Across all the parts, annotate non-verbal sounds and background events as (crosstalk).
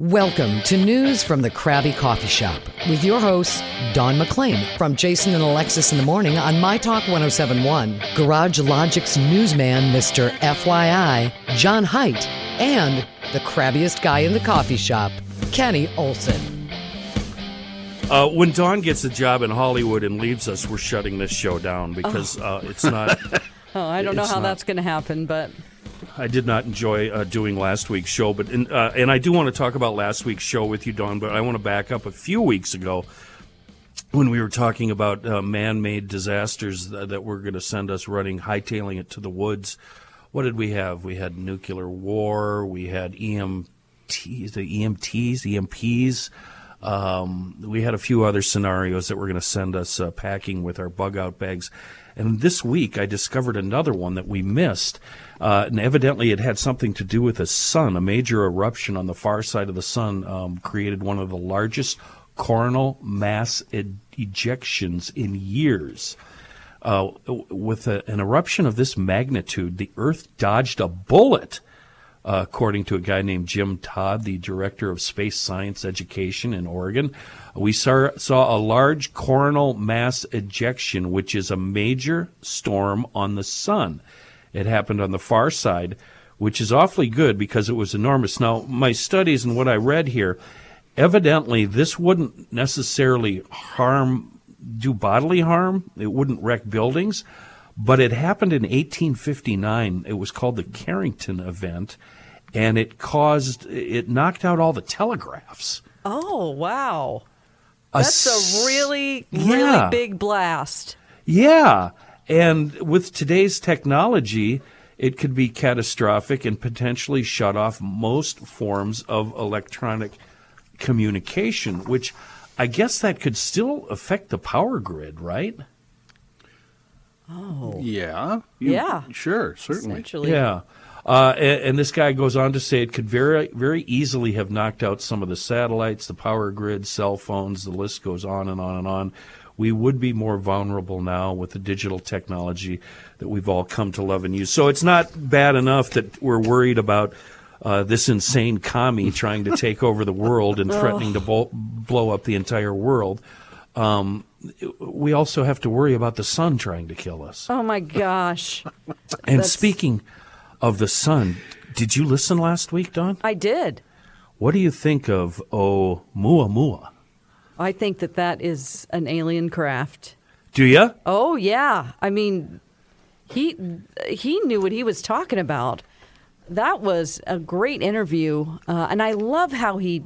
Welcome to News from the Krabby Coffee Shop with your hosts, Don McClain from Jason and Alexis in the Morning on My Talk 1071, Garage Logic's newsman, Mr. FYI, John Height, and the crabbiest guy in the coffee shop, Kenny Olson. Uh, when Don gets a job in Hollywood and leaves us, we're shutting this show down because uh, it's not. (laughs) Oh, I don't know how not- that's going to happen, but I did not enjoy uh, doing last week's show, but in, uh, and I do want to talk about last week's show with you, Don. But I want to back up a few weeks ago when we were talking about uh, man-made disasters that, that were going to send us running, hightailing it to the woods. What did we have? We had nuclear war. We had EMTs, the EMTs, EMPs. Um, we had a few other scenarios that were going to send us uh, packing with our bug out bags. And this week, I discovered another one that we missed. Uh, and evidently, it had something to do with the sun. A major eruption on the far side of the sun um, created one of the largest coronal mass e- ejections in years. Uh, with a, an eruption of this magnitude, the Earth dodged a bullet uh, according to a guy named Jim Todd, the director of space science education in Oregon. We saw, saw a large coronal mass ejection, which is a major storm on the sun. It happened on the far side, which is awfully good because it was enormous. Now, my studies and what I read here, evidently, this wouldn't necessarily harm, do bodily harm. It wouldn't wreck buildings, but it happened in 1859. It was called the Carrington event, and it caused, it knocked out all the telegraphs. oh wow, A that's s- a really Yeah. really big blast. Yeah. And with today's technology, it could be catastrophic and potentially shut off most forms of electronic communication, which I guess that could still affect the power grid, right? Oh. Yeah. You- Yeah. Sure, certainly. Yeah. Uh, and, and this guy goes on to say it could very, very easily have knocked out some of the satellites, the power grid, cell phones. The list goes on and on and on. We would be more vulnerable now with the digital technology that we've all come to love and use. So it's not bad enough that we're worried about uh, this insane commie (laughs) trying to take over the world and threatening to blow up the entire world. Um, we also have to worry about the sun trying to kill us. Oh my gosh, And That's- speaking of the sun, did you listen last week, Don? I did. What do you think of Oh Muamua? I think that that is an alien craft. Do you? Oh yeah, I mean, he he knew what he was talking about. That was a great interview, uh, and I love how he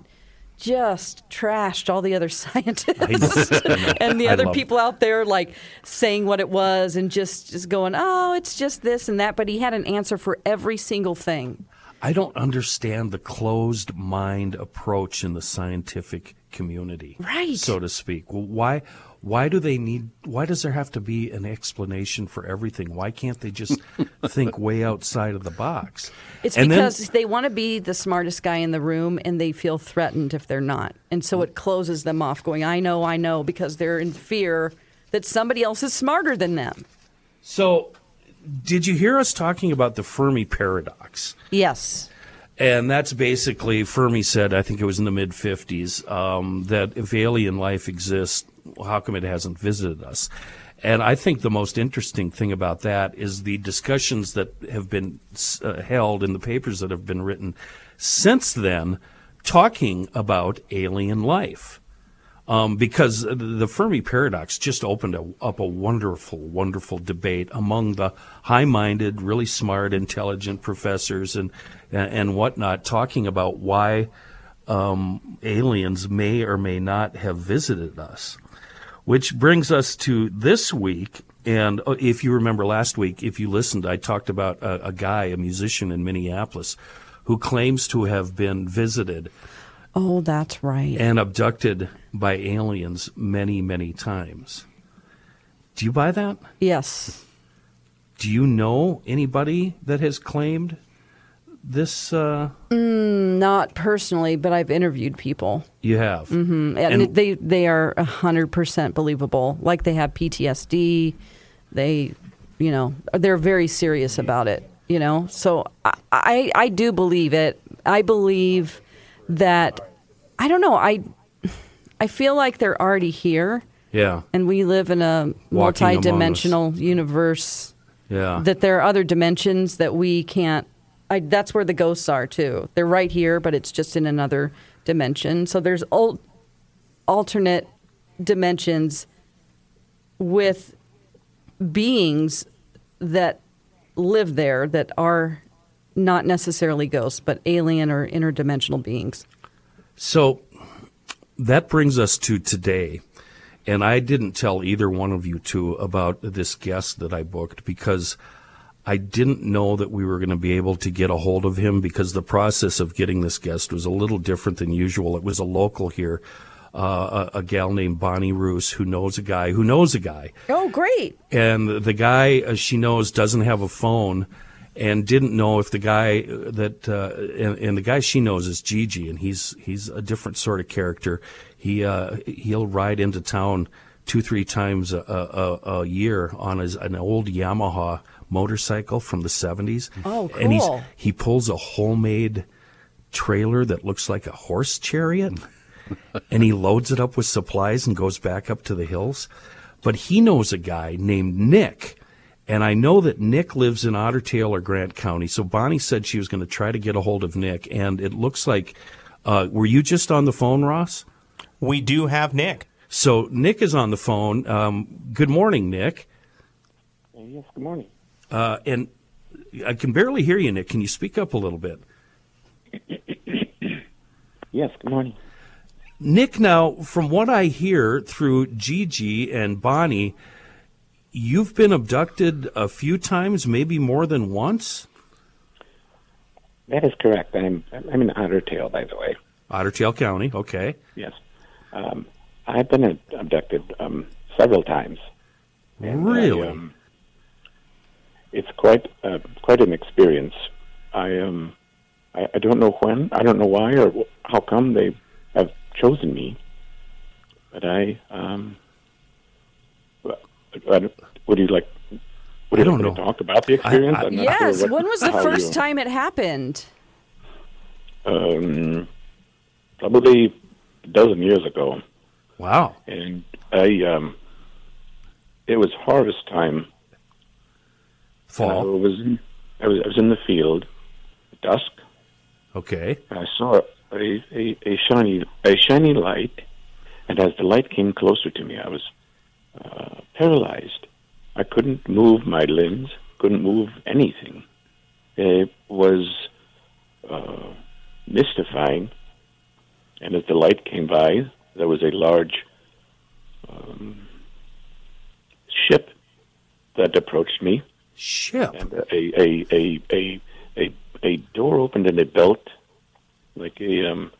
just trashed all the other (laughs) scientists (laughs) and the other people out there, like saying what it was and just just going, oh, it's just this and that. But he had an answer for every single thing. I don't understand the closed mind approach in the scientific community, Right. so to speak. Well, why? Why do they need? Why does there have to be an explanation for everything? Why can't they just (laughs) think way outside of the box? It's And then- because they want to be the smartest guy in the room and they feel threatened if they're not. And so it closes them off, going, I know, I know, because they're in fear that somebody else is smarter than them. so, did you hear us talking about the Fermi paradox? Yes. And that's basically Fermi said, I think it was in the mid 50s, um, that if alien life exists, how come it hasn't visited us? And I think the most interesting thing about that is the discussions that have been uh, held in the papers that have been written since then, talking about alien life. Um, because the Fermi paradox just opened a, up a wonderful, wonderful debate among the high-minded, really smart, intelligent professors and and whatnot, talking about why um, aliens may or may not have visited us. Which brings us to this week. And uh, if you remember last week, if you listened, I talked about a, a guy, a musician in Minneapolis, who claims to have been visited Oh, that's right. and abducted by aliens many, many times. Do you buy that? yes. Do you know anybody that has claimed this? Uh, Not personally, but I've interviewed people. you have. And, And- they they are 100% believable. Like they have PTSD. They, you know, they're very serious about it, you know? So I, I, I do believe it. I believe that, I don't know, I, I feel like they're already here. Yeah, and we live in a Walking multi-dimensional universe yeah. that there are other dimensions that we can't I, that's where the ghosts are too. They're right here but it's just in another dimension. So there's al- alternate dimensions with beings that live there that are not necessarily ghosts but alien or interdimensional beings So that brings us to today. And I didn't tell either one of you two about this guest that I booked because I didn't know that we were going to be able to get a hold of him because the process of getting this guest was a little different than usual. It was a local here, uh, a, a gal named Bonnie Roos who knows a guy who knows a guy oh great and the guy uh, she knows doesn't have a phone and didn't know if the guy uh, that uh, and, and the guy she knows is Gigi and he's he's a different sort of character he uh, he'll ride into town two three times a, a, a year on his an old Yamaha motorcycle from the 70s Oh, and he's he pulls a homemade trailer that looks like a horse chariot (laughs) and he loads it up with supplies and goes back up to the hills. But he knows a guy named Nick. And I know that Nick lives in Otter Tail or Grant County. So Bonnie said she was going to try to get a hold of Nick. And it looks like, uh, were you just on the phone, Ross? We do have Nick. So Nick is on the phone. Um, good morning, Nick. Yes, good morning. Uh, and I can barely hear you, Nick. Can you speak up a little bit? (coughs) Yes, good morning. Nick, now, from what I hear through Gigi and Bonnie, you've been abducted a few times, maybe more than once. That is correct. I'm I'm in Otter Tail, by the way. Otter Tail County, okay. Yes, um, I've been abducted um, several times. And I, really? um, it's quite uh, quite an experience. I um I, I don't know when, I don't know why, or how come they have chosen me, but I um. Well, don't- Would you like? Would I you don't like know. talk about the experience? I- I'm not yes sure what- when was the first you- time it happened um, probably a dozen years ago, wow. and I um, it was harvest time. I Fall, was in, I was I was in the field, at dusk. okay. And I saw a, a a shiny a shiny light, and as the light came closer to me, I was uh, paralyzed. I couldn't move my limbs, couldn't move anything. It was uh, mystifying. And as the light came by, there was a large um, ship that approached me, Ship. and a a a a a, a door opened and a belt, like a um,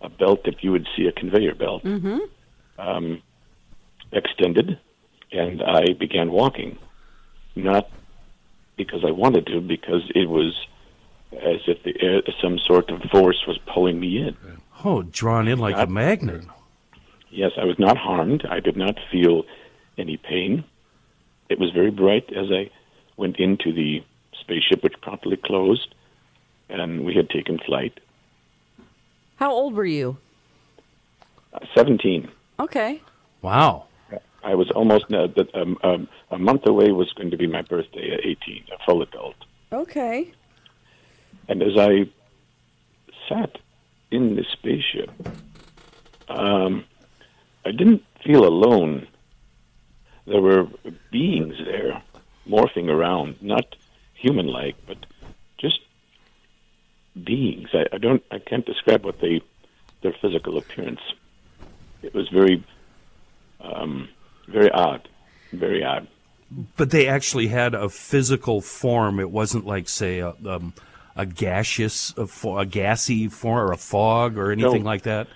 a belt that you would see a conveyor belt, Mm-hmm. um, extended, and I began walking, not because I wanted to, because it was as if the air, some sort of force was pulling me in. Oh, drawn in like a magnet. Yes, I was not harmed. I did not feel any pain. It was very bright as I went into the spaceship, which promptly closed, and we had taken flight. how old were you Uh, Seventeen. okay Wow. I was almost uh, um, um, a month away. Was going to be my birthday at eighteen, a full adult. okay And as I sat in the spaceship, um, I didn't feel alone. There were beings there morphing around, not human like, but just beings. I, I don't I can't describe what they their physical appearance. It was very um, very odd. Very odd. But they actually had a physical form. It wasn't like, say, a, um, a gaseous, a, fo- a gassy form, or a fog, or anything No. like that?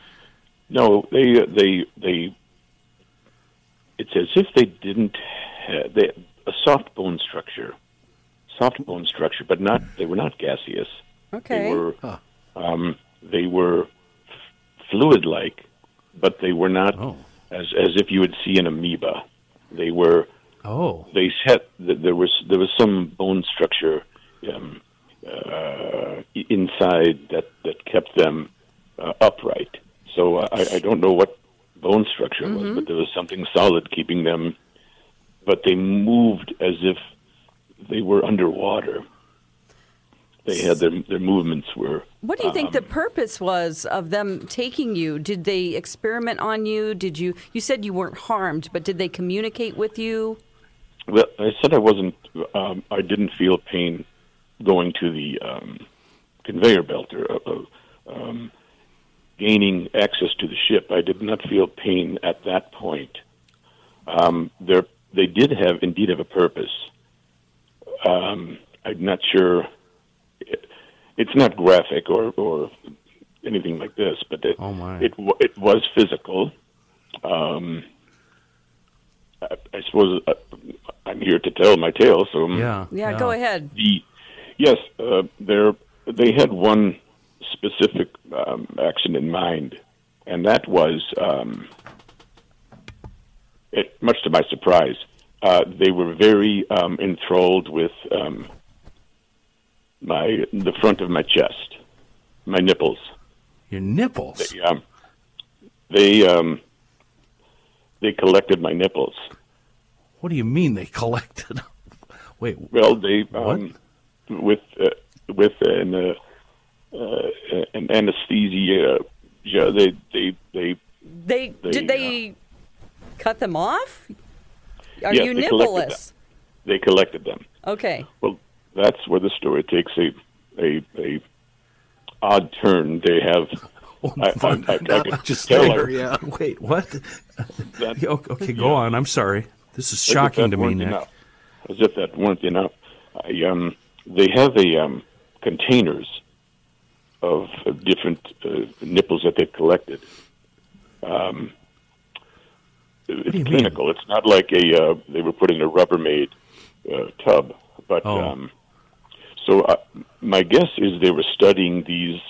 No, they uh, they they. It's as if they didn't have they, a soft bone structure, soft bone structure, but not they were not gaseous. Okay. They were um, they were fluid like, but they were not Oh. As as if you would see an amoeba. They were Oh, they th- there was there was some bone structure um, uh, inside that that kept them uh, upright. So uh, I, I don't know what bone structure it was, but there was something solid keeping them. But they moved as if they were underwater. They had their their movements were What do you think um, the purpose was of them taking you? Did they experiment on you? Did you you said you weren't harmed, but did they communicate with you? Well, I said I wasn't. Um, I didn't feel pain going to the um, conveyor belt or uh, uh, um, gaining access to the ship. I did not feel pain at that point. Um, there, they did have indeed have a purpose. Um, I'm not sure. It, it's not graphic or or anything like this, but it Oh, my. it it was physical. Um, I, I suppose uh, I'm here to tell my tale. So um, yeah. Yeah, go ahead. the yes, uh, there they had one specific um, action in mind, and that was, um, it, much to my surprise, uh, they were very um, enthralled with um, my the front of my chest, my nipples. Your nipples. They, um, they um, they collected my nipples. What do you mean they collected? (laughs) Wait, Well, they um, with uh, with an uh, uh, an anesthesia. Yeah, they they they They, They, did they cut them off? Are Yes, you they collected nippleless? they collected them. Okay. Well, that's where the story takes a a, a odd turn. They have. (laughs) I, I, I, I Not could much tell her yeah. (laughs) wait, what? that Okay, okay, go on. I'm sorry. This is shocking to me, Nick. Enough. As if that weren't enough, I, um, they have a um, containers of, of different uh, nipples that they've collected. Um, it's do you mean? clinical. It's not like a uh, they were put in a Rubbermaid uh, tub, but Oh. um, so uh, my guess is they were studying these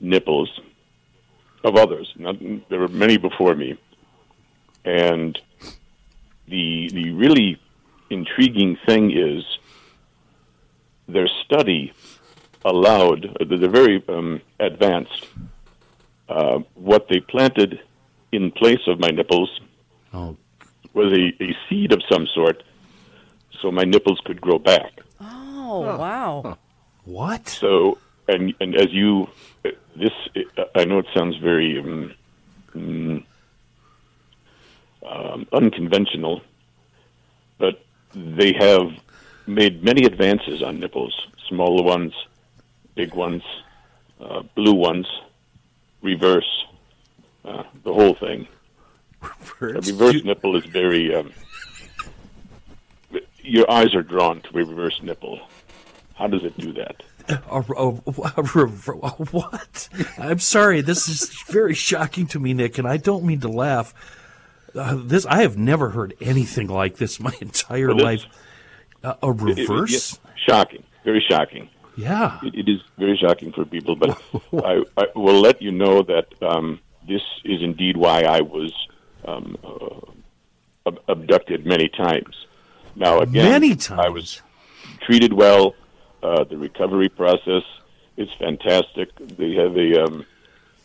nipples of others. Not, there were many before me, and the the really intriguing thing is their study allowed they're very um, advanced uh, what they planted in place of my nipples Oh, was a, a seed of some sort so my nipples could grow back Oh, wow. what? so and and as you this i know it sounds very um, mm, um, unconventional but they have made many advances on nipples smaller ones big ones uh, blue ones reverse uh, the whole thing. A reverse? nipple is very um, your eyes are drawn to a reverse nipple how does it do that A, a, a what? I'm sorry. This is very shocking to me, Nick, and I don't mean to laugh. Uh, this I have never heard anything like this my (laughs) entire Well, life. Uh, a It- it- reverse? yes, shocking very shocking Yeah. it, it is very shocking for people, but (laughs) I, I will let you know that um, this is indeed why I was um, uh, ab- abducted many times. Now, again, Many times. I was treated well. Uh, the recovery process is fantastic. They have a um,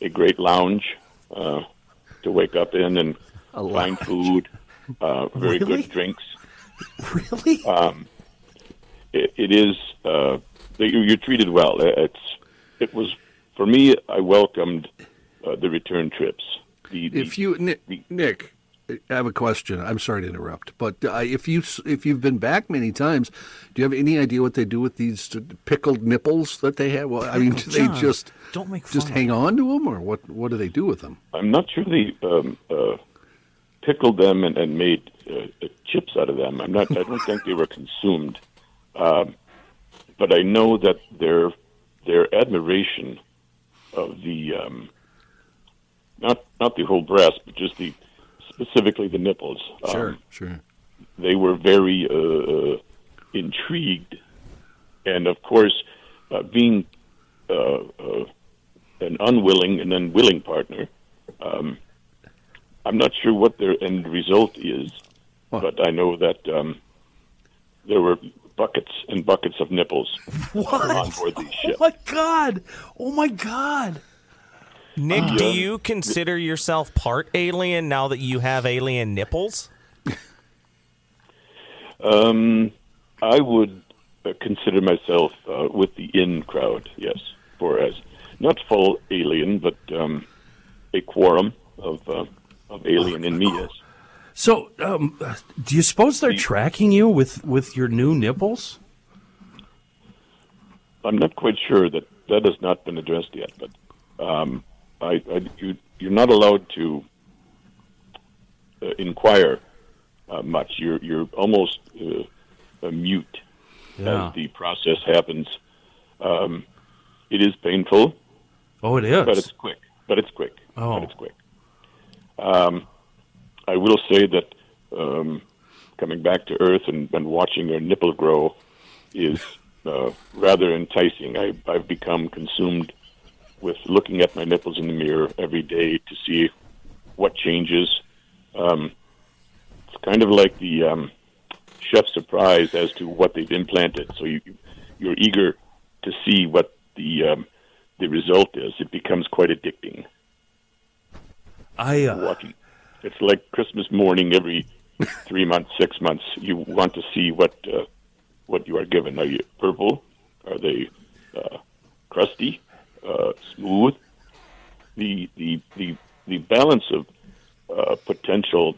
a great lounge uh, to wake up in and find food. Uh, very Really? good drinks Really? Um, it, it is uh, you- you're treated well. It's it was for me. I welcomed uh, the return trips. The, the, If you Nick, Nick, I have a question. I'm sorry to interrupt, but uh, if you if you've been back many times, do you have any idea what they do with these pickled nipples that they have? Well, I mean, do they just don't make just hang on to them, or what? What do they do with them? I'm not sure they um, uh, pickled them and, and made uh, uh, chips out of them. I'm not. I don't think they were consumed. Um, but I know that their their admiration of the um, not not the whole breast, but just the specifically the nipples. Sure, Um, sure. they were very uh, intrigued, and of course, uh, being uh, uh, an unwilling and unwilling partner, um, I'm not sure what their end result is, but I know that um, there were buckets and buckets of nipples (laughs) on board the Oh my god! Oh my god! Nick, Uh, do you consider yourself part alien now that you have alien nipples? Um, I would uh, consider myself uh, with the in crowd, yes, for as not full alien, but um, a quorum of uh, of alien in me, yes. So, um, do you suppose they're tracking you with with your new nipples? I'm not quite sure that that has not been addressed yet, but um, I, I, you, you're not allowed to uh, inquire uh, much. You're you're almost uh, mute Yeah. as the process happens. Um, it is painful, Oh, it is. but it's quick. But it's quick. Oh. But it's quick. Um, I will say that um, coming back to Earth and, and watching a nipple grow is uh, rather enticing. I, I've become consumed with looking at my nipples in the mirror every day to see what changes. Um, it's kind of like the um, chef's surprise as to what they've implanted. So you you're eager to see what the um, the result is. It becomes quite addicting. I uh, Watching, it's like Christmas morning every three months, six months. You want to see what uh, what you are given. Are you purple? Are they uh, crusty? Uh, smooth? The the the the balance of uh, potential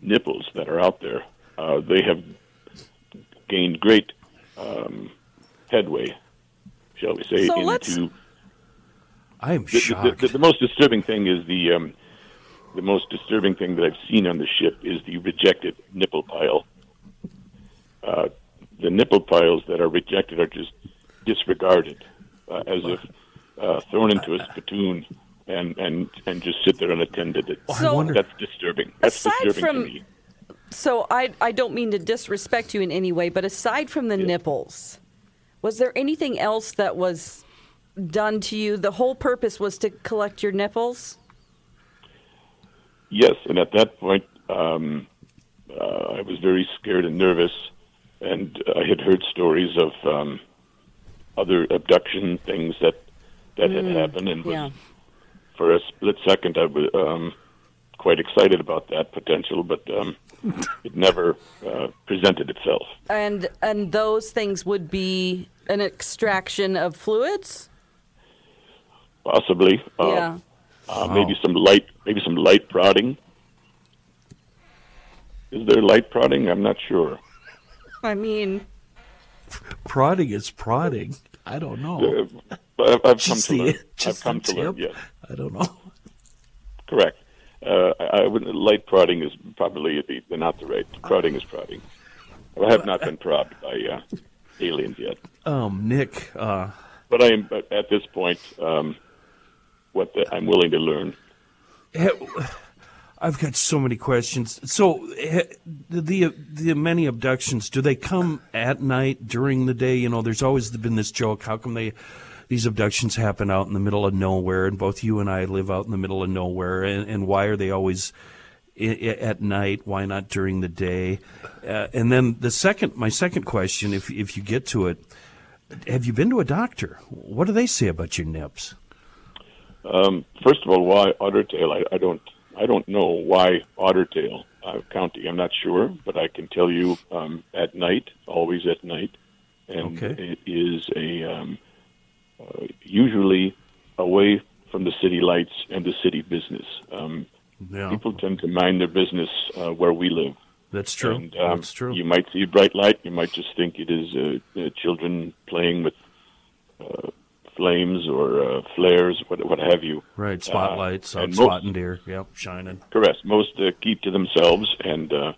nipples that are out there. Uh, they have gained great um, headway, shall we say, So let's- into I am the, the, shocked. the, the most disturbing thing is the um, the most disturbing thing that I've seen on the ship is the rejected nipple pile. Uh, the nipple piles that are rejected are just disregarded, uh, as if uh, thrown into a spittoon and, and, and just sit there unattended. It, So- that's disturbing. That's Aside disturbing from- to me. So I I don't mean to disrespect you in any way, but aside from the nipples, was there anything else that was done to you? The whole purpose was to collect your nipples. Yes, and at that point, um, uh, I was very scared and nervous, and I had heard stories of um, other abduction things that that had happened, and was, Yeah. for a split second, I was um, quite excited about that potential, but um, (laughs) it never uh, presented itself. And and those things would be an extraction of fluids. Possibly, uh, yeah. uh, maybe some light, maybe some light prodding. Is there light prodding? I'm not sure. I mean, prodding is prodding. I don't know. I've, I've come to the- learn. I've come to learn. tip? Yes. I don't know. Correct. Uh, I, I would, light prodding is probably the, not the right. Prodding is prodding. I have not been prodded by uh, aliens yet, Um, Nick, uh, but I am at this point. Um, what the, I'm willing to learn. I've got so many questions. So, the, the many abductions do they come at night during the day? You know, there's always been this joke. How come they these abductions happen out in the middle of nowhere? And both you and I live out in the middle of nowhere. And, and why are they always at night? Why not during the day? Uh, and then the second, my second question, if if you get to it, have you been to a doctor? What do they say about your nips? Um, first of all, why Otter Tail? I, I don't. I don't know why Otter Tail uh, County. I'm not sure, but I can tell you um, at night, always at night, and Okay. it is a um, uh, usually away from the city lights and the city business. Um, Yeah, People tend to mind their business uh, where we live. that's true. And, um, that's true. You might see a bright light. You might just think it is uh, uh, children playing with uh, flames or uh, flares, what, what have you. Right, spotlights, Uh, out and spotting most- deer. Yep, shining. Correct. Most uh, keep to themselves, and uh,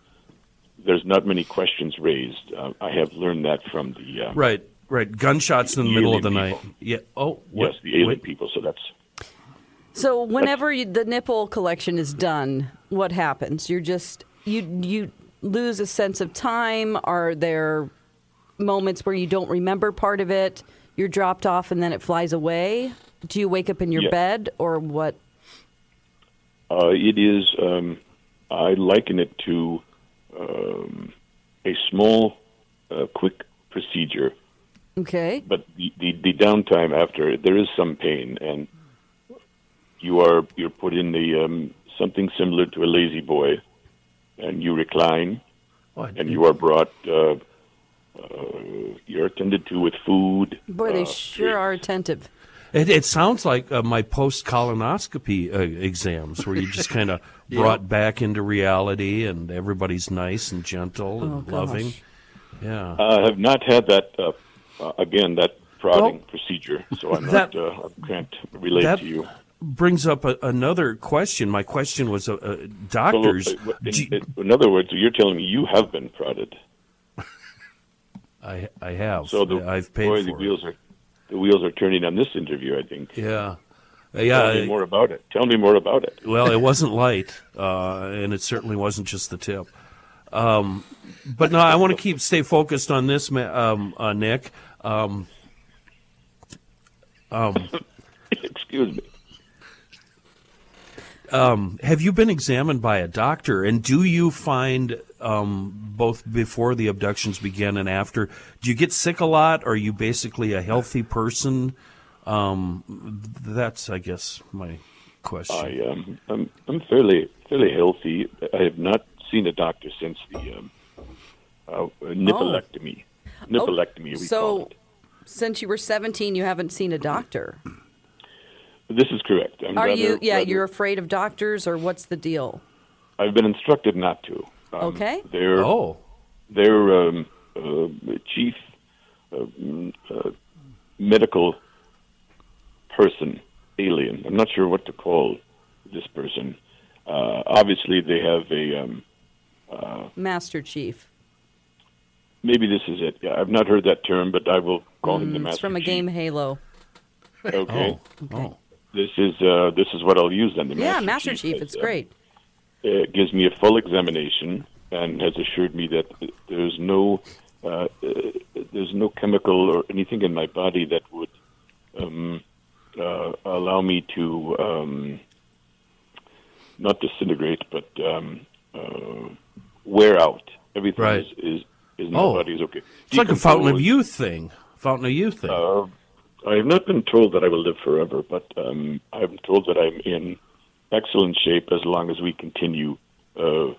there's not many questions raised. Uh, I have learned that from the uh, Right, right. Gunshots in the middle of the Alien night. Yeah. Oh, what? yes, the alien Wait. people. So that's So whenever you, the nipple collection is done, what happens? You're just you you lose a sense of time. Are there moments where you don't remember part of it? You're dropped off and then it flies away. Do you wake up in your Yeah. bed or what? uh, it is. Um, I liken it to um, a small, uh, quick procedure, Okay. but the, the the downtime after there is some pain, and you are you're put in the um, something similar to a La-Z-Boy, and you recline. What? and you are brought. Uh, you're attended to with food. Boy, they uh, sure are attentive. It, it sounds like uh, my post colonoscopy uh, exams, where you just kind of (laughs) brought back into reality, and everybody's nice and gentle and Oh, gosh. loving. Yeah. I have not had that uh, uh, again. That prodding Well, procedure, so I'm (laughs) that- not. Uh, I can't relate that to you. brings up a, another question. My question was, uh, uh, So, doctors. uh, in, do- in- in other words, you're telling me you have been prodded. I, I have. So the I've paid boy, for the it. wheels are the wheels are turning on this interview. I think. Yeah. Uh, Tell Yeah. me more about it. Tell me more about it. Well, it wasn't light, uh, and it certainly wasn't just the tip. Um, but no, I want to keep stay focused on this, um, uh, Nick. Um, (laughs) Excuse me. Have you been examined by a doctor, and do you find um, both before the abductions begin and after? Do you get sick a lot? Or are you basically a healthy person? Um, that's, I guess, my question. I um, I'm I'm fairly fairly healthy. I have not seen a doctor since the um, uh, nippelectomy. Nippelectomy, we call so it. since you were 17, you haven't seen a doctor. This is correct. I'm Are rather- you? Yeah, rather- you're afraid of doctors, or what's the deal? I've been instructed not to. Um, Okay. Their oh, their um, uh, chief uh, mm, uh, medical person, alien. I'm not sure what to call this person. Uh, obviously, they have a. Um, Master Chief. maybe this is it. Yeah, I've not heard that term, but I will call him the Mm, master. It's from a game Halo. Okay. oh, oh. This is uh, this is what I'll use then. The Yeah, master, Master Chief. has, It's uh, great. It gives me a full examination and has assured me that there's no uh, uh, there's no chemical or anything in my body that would um, uh, allow me to um, not disintegrate but um, uh, wear out. Everything Right. is, is is my Oh. body is okay. It's like a fountain of youth thing. Fountain of youth thing. Uh, I have not been told that I will live forever, but um, I'm told that I'm in excellent shape as long as we continue uh,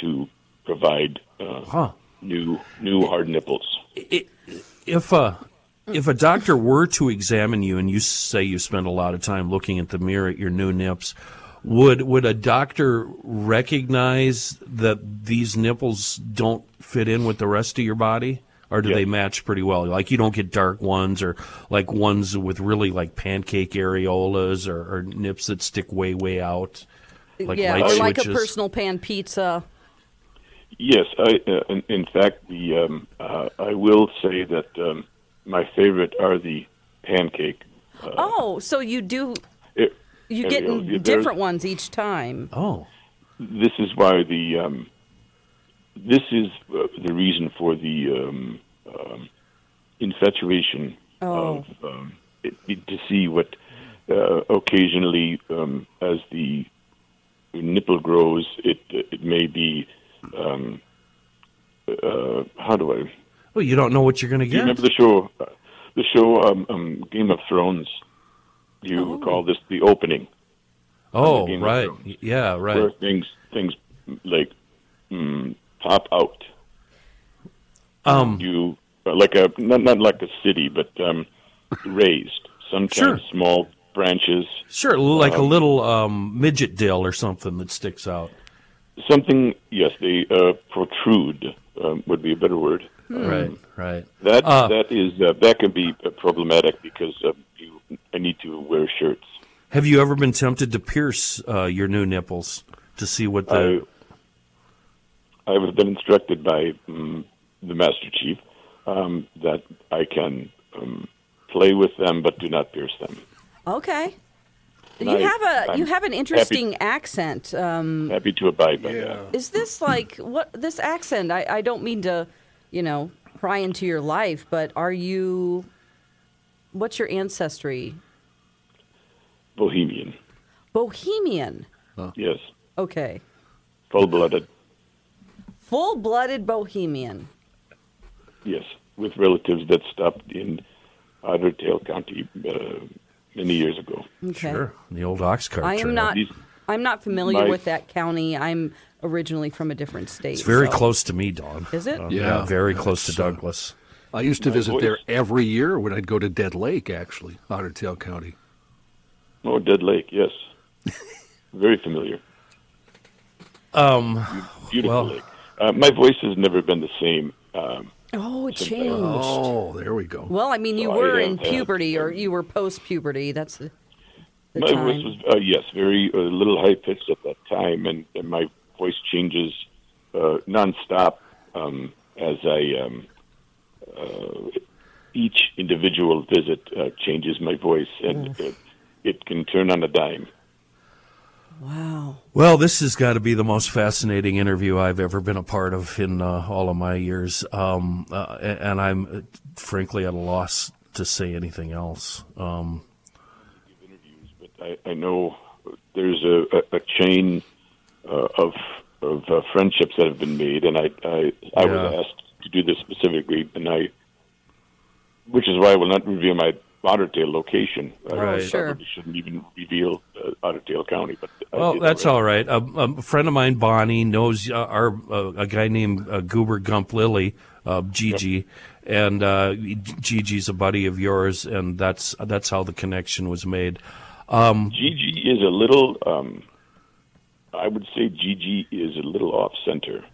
to provide uh, huh. new new hard nipples. I- if a if a doctor were to examine you and you say you spend a lot of time looking at the mirror at your new nips, would would a doctor recognize that these nipples don't fit in with the rest of your body? Or do Yes. they match pretty well? Like you don't get dark ones or like ones with really like pancake areolas or, or nips that stick way, way out. Like yeah, light or like a personal pan pizza. Yes, I, uh, in, in fact, the um, uh, I will say that um, my favorite are the pancake. oh, so you do It, you get we go. There's- different ones each time. Oh. this is why the um, this is uh, the reason for the um, um, infatuation Oh. of um, it, it- to see what uh, occasionally um, as the nipple grows, it it may be um, uh, how do I Well, you don't know what you're going to do you get. remember the show uh, the show um, um, Game of Thrones? Do you recall this the opening? oh, Game right. Thrones. Yeah, right. where things things like mm, pop out. Um, You like a not not like a city, but um, raised. Sometimes Sure. small branches, Sure, like a little um, midget dill or something that sticks out. something. Yes, they uh, protrude um, would be a better word. Right, right. That Uh, that is uh, that can be uh, problematic because uh, you I need to wear shirts. Have you ever been tempted to pierce uh, your new nipples to see what the? I have been instructed by um, the Master Chief um, that I can um, play with them, but do not pierce them. Okay. You I- have a you have an interesting accent. Um, Happy to abide by Yeah. that. is this like what this accent? I, I don't mean to, you know, pry into your life, but are you? What's your ancestry? Bohemian, Bohemian. yes, Okay. Full-blooded, Full-blooded Bohemian. yes, with relatives that stopped in Otter Tail County uh, many years ago. Okay. Sure, the old ox cart. I am trail. not. These- I'm not familiar My- with that county. I'm originally from a different state. It's very so- close to me, Don. Is it? Uh, Yeah. very close to It's, uh, Douglas. I used to My visit voice. there every year when I'd go to Dead Lake, actually, Otter Tail County. Oh, Dead Lake, yes, (laughs) very familiar. Um, Beautiful Well- lake. Uh, my voice has never been the same. Um, Oh, it Since I- changed. Oh, there we go. Well, I mean, you So I were in puberty, or you were post-puberty. That's the, the my time. voice was uh, yes, very a little high pitched at that time, and, and my voice changes uh, nonstop um, as I um, uh, each individual visit uh, changes my voice, and it, it can turn on a dime. Wow. Well, this has got to be the most fascinating interview I've ever been a part of in uh, all of my years, um, uh, and and I'm uh, frankly at a loss to say anything else. Um, But I, I know there's a, a, a chain uh, of of uh, friendships that have been made, and I I, I was asked to do this specifically, and I, which is why I will not reveal my Otter Tail location. I Right. sure. probably shouldn't even reveal uh, Otter County, but I well, that's already. all right. A, a friend of mine, Bonnie, knows uh, our uh, a guy named uh, Goober Gump Lily, uh, Gigi, and uh, Gigi's a buddy of yours, and that's that's how the connection was made. Gigi is a little. Um, I would say Gigi is a little off center.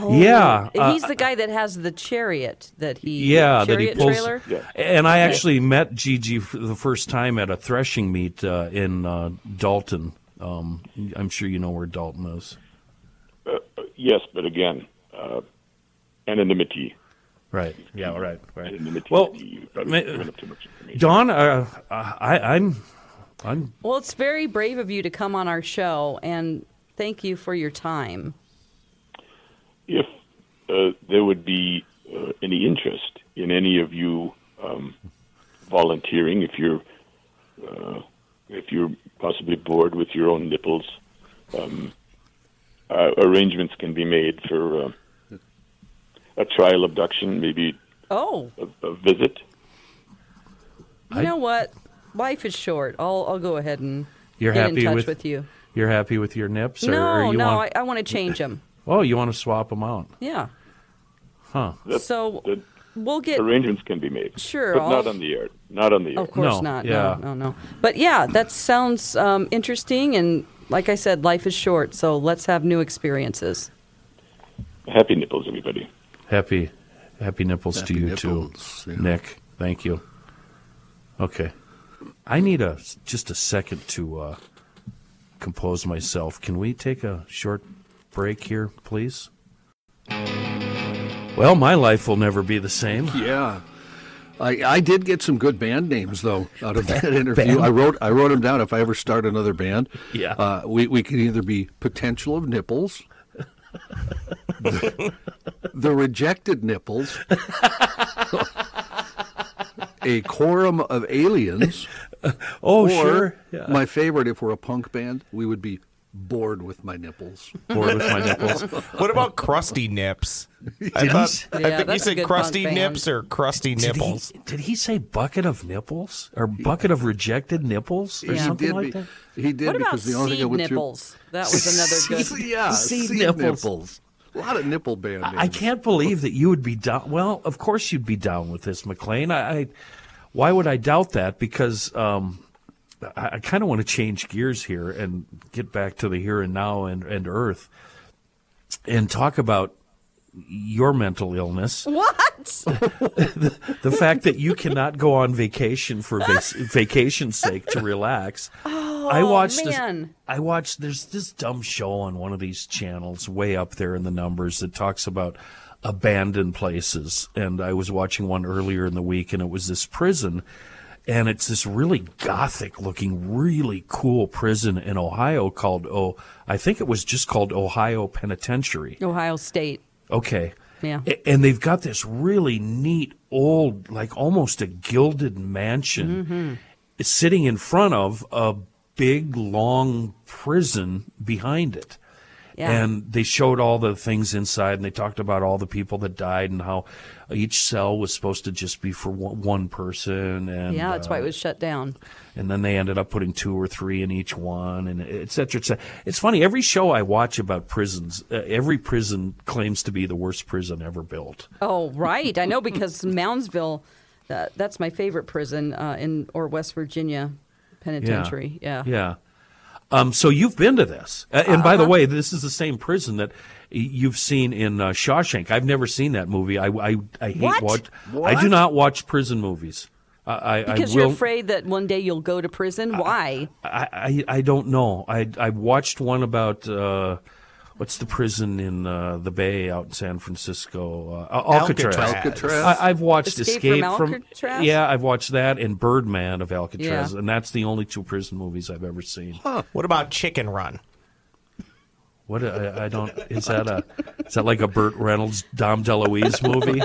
Oh, Yeah, uh, he's the guy that has the chariot that he. Yeah, that he chariot pulls. trailer. Yeah. And I actually met Gigi for the first time at a threshing meet uh, in uh, Dalton. Um, I'm sure you know where Dalton is. Uh, yes, but again, uh, anonymity. Right. Yeah. Right. Right. Anonymity. Well, you ma- giving up too much information. Don, uh, I, I'm, I'm. Well, it's very brave of you to come on our show, and thank you for your time. If uh, there would be uh, any interest in any of you um, volunteering, if you're uh, if you're possibly bored with your own nipples, um, uh, arrangements can be made for uh, a trial abduction, maybe Oh, a, a visit. you I- know what? Life is short. I'll I'll go ahead and You're get happy in touch with, with, you. You're happy with your nips, or, no, or you no, want? I, I want to change them. Oh, you want to swap them out? Yeah. Huh? That, So that we'll get. arrangements can be made. Sure, but I'll- not on the air. Not on the air. Of course No, not. yeah. No, no, no. But yeah, that sounds um, interesting. And like I said, life is short, so let's have new experiences. Happy nipples, everybody. Happy, happy nipples Happy to you nipples, too, yeah. Nick. Thank you. Okay, I need a just a second to uh, compose myself. Can we take a short break here, please? Well, my life will never be the same. Yeah. I, I did get some good band names though out of (laughs) that interview. I wrote I wrote them down. If I ever start another band, Yeah. uh, we we can either be potential of nipples, the, (laughs) the rejected nipples, (laughs) a quorum of aliens, Oh, or sure. Yeah. my favorite, if we're a punk band, we would be bored with my nipples. Bored with my nipples. What about crusty nips? I thought s- I Yeah, think he said crusty nips or crusty Did he, nipples. did he say bucket of nipples or bucket of rejected nipples or Yeah. something he did. like be- that? he did What about because the only thing seed that went through- nipples? That was (laughs) another good. yeah, Seed seed nipples. nipples. A lot of nipple band names. I can't believe that you would be down. Well, of course you'd be down with this, McLean. I, I why would I doubt that? Because um, I, I kind of want to change gears here and get back to the here and now and, and Earth, and talk about your mental illness. What? (laughs) the fact that you cannot go on vacation for vac- vacation's sake to relax. I oh, watched this. Oh, man. I watched. There's this dumb show on one of these channels, way up there in the numbers, that talks about abandoned places. And I was watching one earlier in the week, and it was this prison, and it's this really gothic-looking, really cool prison in Ohio called oh, I think it was just called Ohio Penitentiary. Ohio State. Okay. Yeah. And they've got this really neat old, like almost a gilded mansion Mm-hmm. sitting in front of a big, long prison behind it. Yeah. And they showed all the things inside and they talked about all the people that died and how each cell was supposed to just be for one, person. And, yeah, that's why it uh, was shut down. and then they ended up putting two or three in each one, and et cetera, et cetera. It's funny. Every show I watch about prisons, uh, every prison claims to be the worst prison ever built. Oh, right. I know because (laughs) Moundsville, uh, that's my favorite prison uh, in or West Virginia penitentiary. Yeah. Yeah. Um, so you've been to this, uh, and by the Uh-huh. way, this is the same prison that you've seen in uh, Shawshank. I've never seen that movie. I I, I hate What? watch. I do not watch prison movies. I, I, Because I will, you're afraid that one day you'll go to prison. Why? I, I I don't know. I I watched one about uh, what's the prison in uh, the Bay out in San Francisco? Uh, Alcatraz. Alcatraz. Alcatraz. I, I've watched Escape Escape, from Alcatraz? Yeah, I've watched that and Birdman of Alcatraz, Yeah. and that's the only two prison movies I've ever seen. What about Chicken Run? What I, I don't is that a is that like a Burt Reynolds Dom DeLuise movie?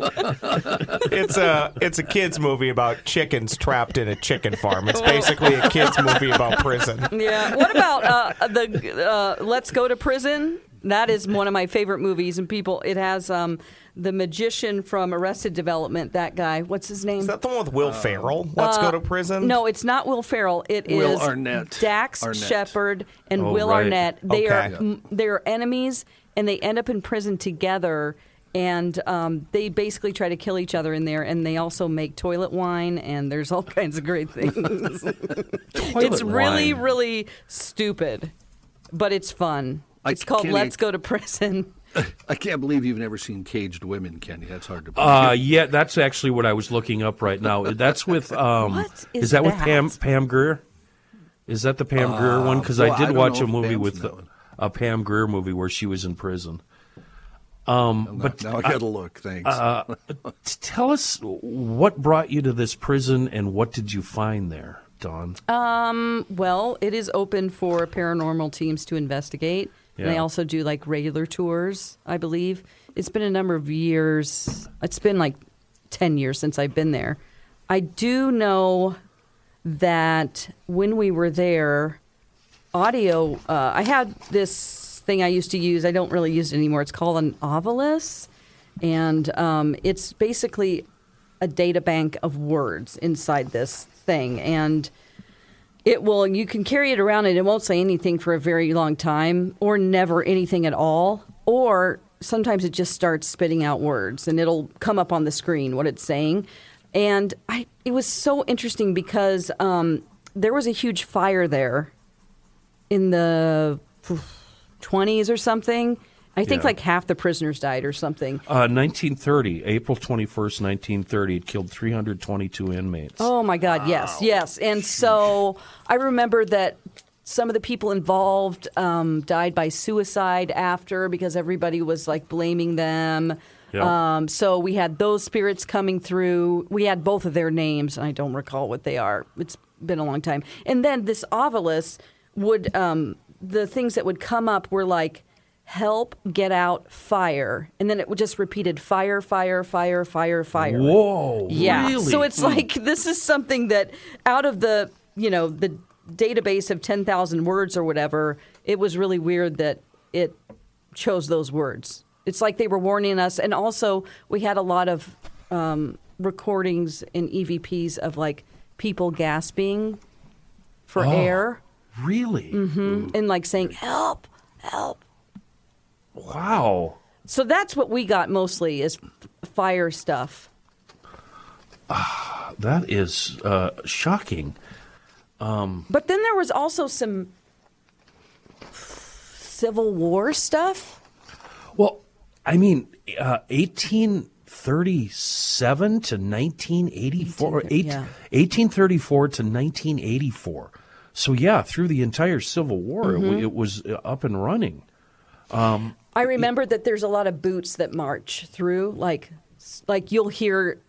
It's a it's a kids movie about chickens trapped in a chicken farm. It's basically a kids movie about prison. Yeah. What about uh, the uh, Let's Go to Prison? That is one of my favorite movies, and people. It has um, the magician from Arrested Development. That guy. What's his name? Is that the one with Will Ferrell? Let's go to prison. Uh, No, it's not Will Ferrell. It is Will Arnett. Dax Arnett. Shepard and Oh, Will right. Arnett. They Okay. are m they are enemies, and they end up in prison together. And um, they basically try to kill each other in there, and they also make toilet wine, and there's all (laughs) kinds of great things. it's really, really stupid, but it's fun. I It's called can't Let's Go to Prison. (laughs) I can't believe you've never seen Caged Women, Kenny. That's hard to believe. Uh, yeah, that's actually what I was looking up right now. That's with (laughs) um, What is that with? Pam Pam Grier? Is that the Pam Grier one? Because well, I I did don't watch a movie Pam's with the, a Pam Grier movie where she was in prison. Um, but now I got to look. Thanks. uh, Tell us what brought you to this prison and what did you find there, Dawn? Well, it is open for paranormal teams to investigate. And they also do like regular tours, I believe. It's been a number of years. It's been like 10 years since I've been there. I do know that when we were there, audio, uh, I had this thing I used to use. I don't really use it anymore. It's called an Ovilus. And um, it's basically a data bank of words inside this thing. And it will you can carry it around and it won't say anything for a very long time or never anything at all. Or sometimes it just starts spitting out words and it'll come up on the screen what it's saying. And I it was so interesting because um, there was a huge fire there in the 20s or something I think Yeah. like half the prisoners died or something Uh, 1930, April 21st, 1930. It killed 322 inmates. Oh my God, yes, yes. And so I remember that some of the people involved um, died by suicide after because everybody was like blaming them. Yeah. Um, so we had those spirits coming through. We had both of their names, and I don't recall what they are. It's been a long time. And then this Ovilus would, um, the things that would come up were like, help, get out, fire. And then it would just repeated fire, fire, fire, fire, fire. Whoa! Yeah. Really? So it's hmm. like this is something that out of the you know the database of ten thousand words or whatever, it was really weird that it chose those words. It's like they were warning us, and also we had a lot of um, recordings in EVPs of like people gasping for Oh. air really? Mm-hmm. Hmm. and like saying help, help. Wow. So that's what we got mostly is fire stuff. That is uh, shocking. But then there was also some Civil War stuff. Well, I mean, uh, 1837 to 1984, or eight- yeah. 1834 to 1984. So yeah, through the entire Civil War, it, Mm-hmm. w- it was uh, up and running. I remember that there's a lot of boots that march through, like like you'll hear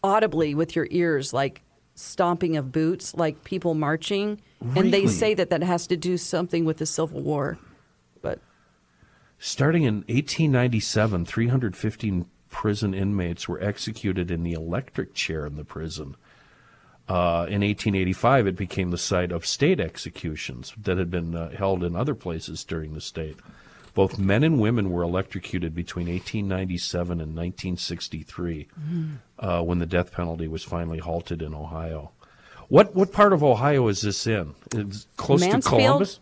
audibly with your ears, like stomping of boots, like people marching, and they say that that has to do something with the Civil War. But Starting in 1897, 315 prison inmates were executed in the electric chair in the prison. Uh, in 1885, it became the site of state executions that had been uh, held in other places during the state. Both men and women were electrocuted between 1897 and 1963, uh, when the death penalty was finally halted in Ohio. What what part of Ohio is this in? It's close to Columbus.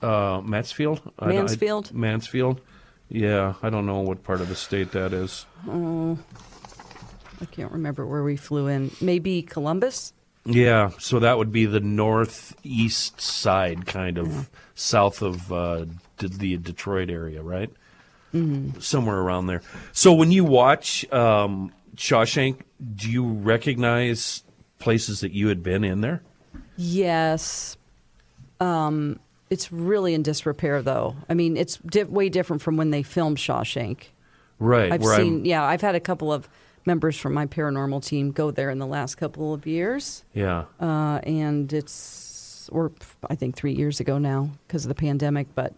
Uh, Mansfield. I- I- Mansfield? Mansfield. Yeah, I don't know what part of the state that is. I can't remember where we flew in. Maybe Columbus. Yeah, so that would be the northeast side, kind of south of uh, the Detroit area, right? Mm-hmm. Somewhere around there. So when you watch um, Shawshank, do you recognize places that you had been in there? Yes. Um, it's really in disrepair, though. I mean, it's di- way different from when they filmed Shawshank. Right. I've seen, I'm- yeah, I've had a couple of members from my paranormal team go there in the last couple of years. yeah. uh, and it's or I think three years ago now because of the pandemic, but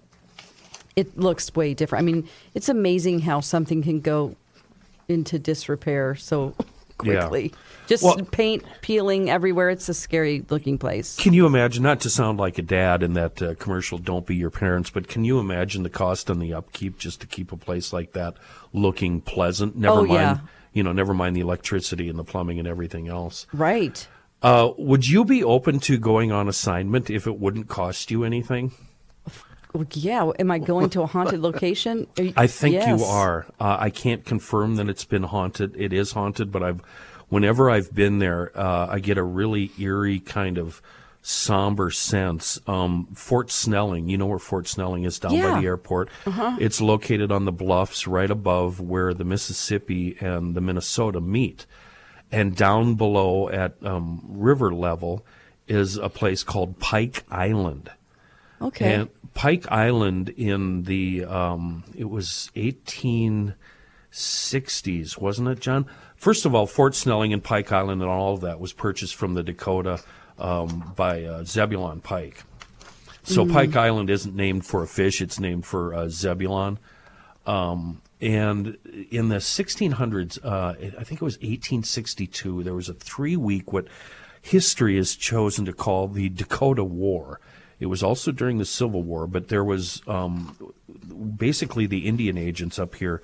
it looks way different. I mean, it's amazing how something can go into disrepair so quickly. Yeah. Just Well- paint peeling everywhere. It's a scary looking place. Can you imagine, not to sound like a dad in that uh, commercial, don't be your parents, but can you imagine the cost and the upkeep just to keep a place like that looking pleasant? Never Oh, mind, yeah. you know, never mind the electricity and the plumbing and everything else. Right. Uh, would you be open to going on assignment if it wouldn't cost you anything? Yeah. Am I going to a haunted location? (laughs) You- I think Yes. you are. Uh, I can't confirm that it's been haunted. It is haunted, but I've, whenever I've been there, uh, I get a really eerie kind of somber sense. Um, Fort Snelling, you know where Fort Snelling is down by the airport. It's located on the bluffs right above where the Mississippi and the Minnesota meet, and down below at um, river level is a place called Pike Island. Okay. And Pike Island in the um, it was 1860s, wasn't it, John? First of all, Fort Snelling and Pike Island and all of that was purchased from the Dakota um, by uh, Zebulon Pike. So Pike Island isn't named for a fish; it's named for uh, Zebulon. Um, and in the 1600s, uh, I think it was 1862, there was a three week, what history has chosen to call the Dakota War. It was also during the Civil War, but there was um, basically the Indian agents up here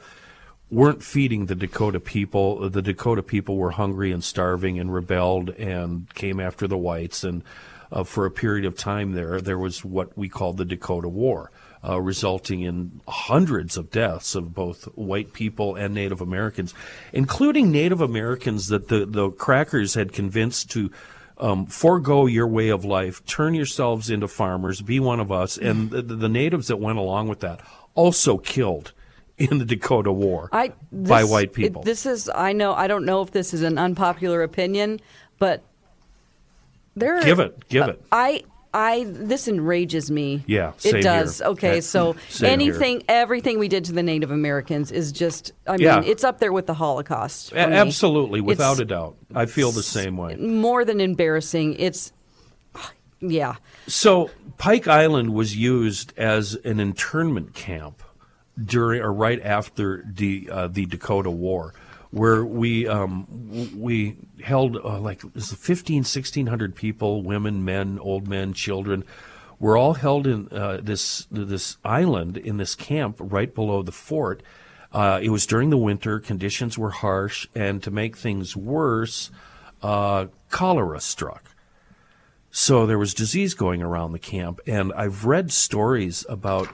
weren't feeding the Dakota people. The Dakota people were hungry and starving and rebelled and came after the whites. And uh, for a period of time there, there was what we called the Dakota War, uh, resulting in hundreds of deaths of both white people and Native Americans, including Native Americans that the, the crackers had convinced to um, forego your way of life, turn yourselves into farmers, be one of us. And the, the natives that went along with that also killed in the Dakota War I by white people. it- this is I know I don't know if this is an unpopular opinion, but there are- Give it, give it. I I this enrages me. Yeah, it does. (laughs) here. Okay, Yeah, so anything, everything we did to the Native Americans is just. I mean, Yeah. it's up there with the Holocaust. A- me. absolutely, without It's a doubt. I feel the same way. More than embarrassing, it's. Yeah, So Pike Island was used as an internment camp during or right after the uh, the Dakota War, where we um, we held uh, like it 15, 1600 people, women, men, old men, children. Were all held in uh, this this island in this camp right below the fort. Uh, it was during the winter. Conditions were harsh, and to make things worse, uh, cholera struck. So there was disease going around the camp, and I've read stories about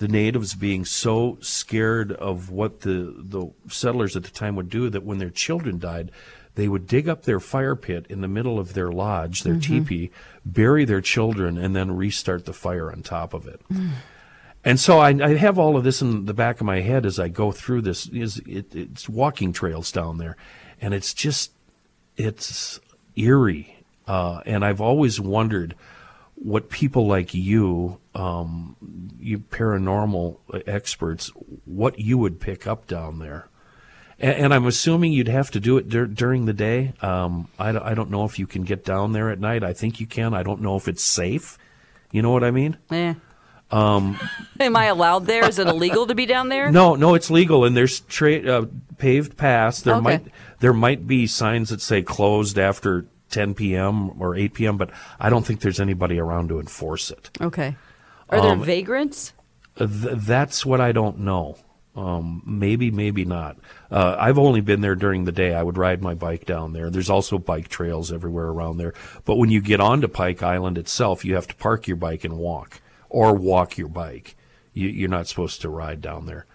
the natives being so scared of what the the settlers at the time would do that when their children died, they would dig up their fire pit in the middle of their lodge, their teepee, bury their children, and then restart the fire on top of it. (sighs) And so I, I have all of this in the back of my head as I go through this. Is it, it's walking trails down there, and it's just it's eerie. Uh, and I've always wondered what people like you, um, you paranormal experts, what you would pick up down there. And, and I'm assuming you'd have to do it dur- during the day. Um, I, don't- I don't know if you can get down there at night. I think you can. I don't know if it's safe. You know what I mean? Eh. Um, (laughs) Am I allowed there? Is it illegal to be down there? No, no, it's legal, and there's tra- uh, paved paths. There Okay. might there might be signs that say closed after 10 p.m. or 8 p.m., but I don't think there's anybody around to enforce it. Okay. Are there Um, vagrants? Uh, Th- that's what I don't know. Um, maybe, maybe not. Uh, I've only been there during the day. I would ride my bike down there. There's also bike trails everywhere around there. But when you get onto Pike Island itself, you have to park your bike and walk, or walk your bike. You, you're not supposed to ride down there.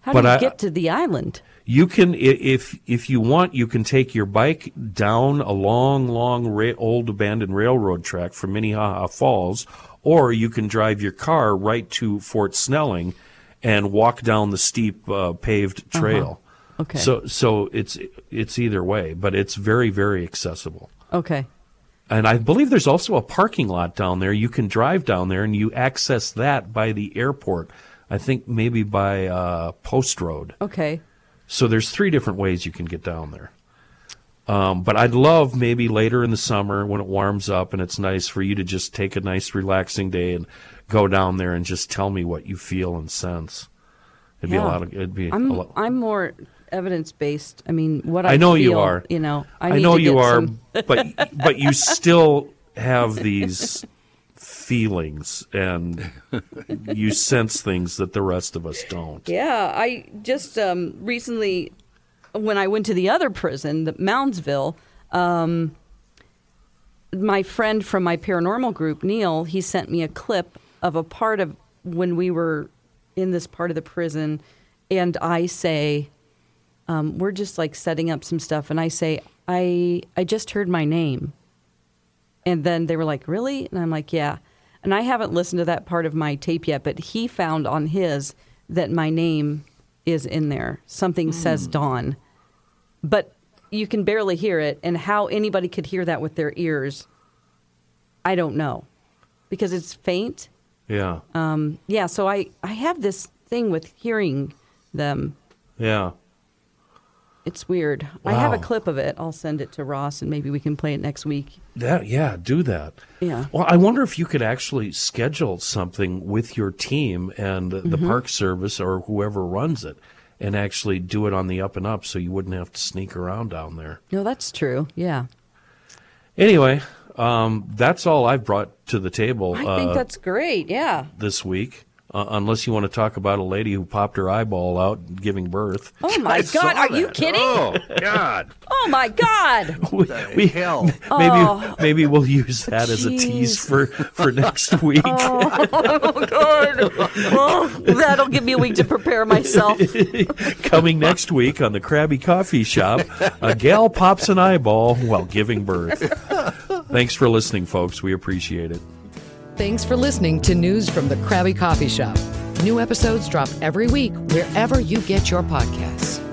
How but do you I- get to the island? You can, if if you want, you can take your bike down a long, long ra- old abandoned railroad track from Minnehaha Falls, or you can drive your car right to Fort Snelling and walk down the steep uh, paved trail. Okay. So so it's it's either way, but it's very very accessible. Okay. And I believe there's also a parking lot down there. You can drive down there and you access that by the airport. I think maybe by uh, Post Road. Okay. So there's three different ways you can get down there. Um, but I'd love maybe later in the summer when it warms up and it's nice for you to just take a nice relaxing day and go down there and just tell me what you feel and sense. It'd be a Yeah. lot of it'd be a I'm lot. I'm more evidence based. I mean, what I, I know you are. You know, I, I know you are, some- but but you (laughs) still have these feelings and you (laughs) sense things that the rest of us don't. Yeah, I just um, recently, when I went to the other prison, the Moundsville, um, my friend from my paranormal group, Neil, he sent me a clip of a part of when we were in this part of the prison, and I say, um, we're just like setting up some stuff, and I say, I I just heard my name, and then they were like, really, and I'm like, yeah. And I haven't listened to that part of my tape yet, but he found on his that my name is in there. Something says Dawn. But you can barely hear it. And how anybody could hear that with their ears, I don't know. Because it's faint. Yeah. Um, Yeah, so I, I have this thing with hearing them. Yeah. It's weird. I have a clip of it. I'll send it to Ross and maybe we can play it next week. That yeah, do that. Yeah. Well, I wonder if you could actually schedule something with your team and the Mm-hmm. park service or whoever runs it, and actually do it on the up and up, so you wouldn't have to sneak around down there. No, that's true. Yeah. Anyway, um, that's all I've brought to the table I uh, think that's great. Yeah. this week. Uh, unless you want to talk about a lady who popped her eyeball out giving birth. Oh (laughs) my God. Are you kidding? Oh God! (laughs) Oh my God. (laughs) we, we- hell? maybe Oh. maybe we'll use that as a tease for for next week. Oh, God. that'll give me a week to prepare myself. Coming next week on the Krabby Coffee Shop, a gal pops an eyeball while giving birth. Thanks for listening, folks. We appreciate it. Thanks for listening to News from the Krabby Coffee Shop. New episodes drop every week wherever you get your podcasts.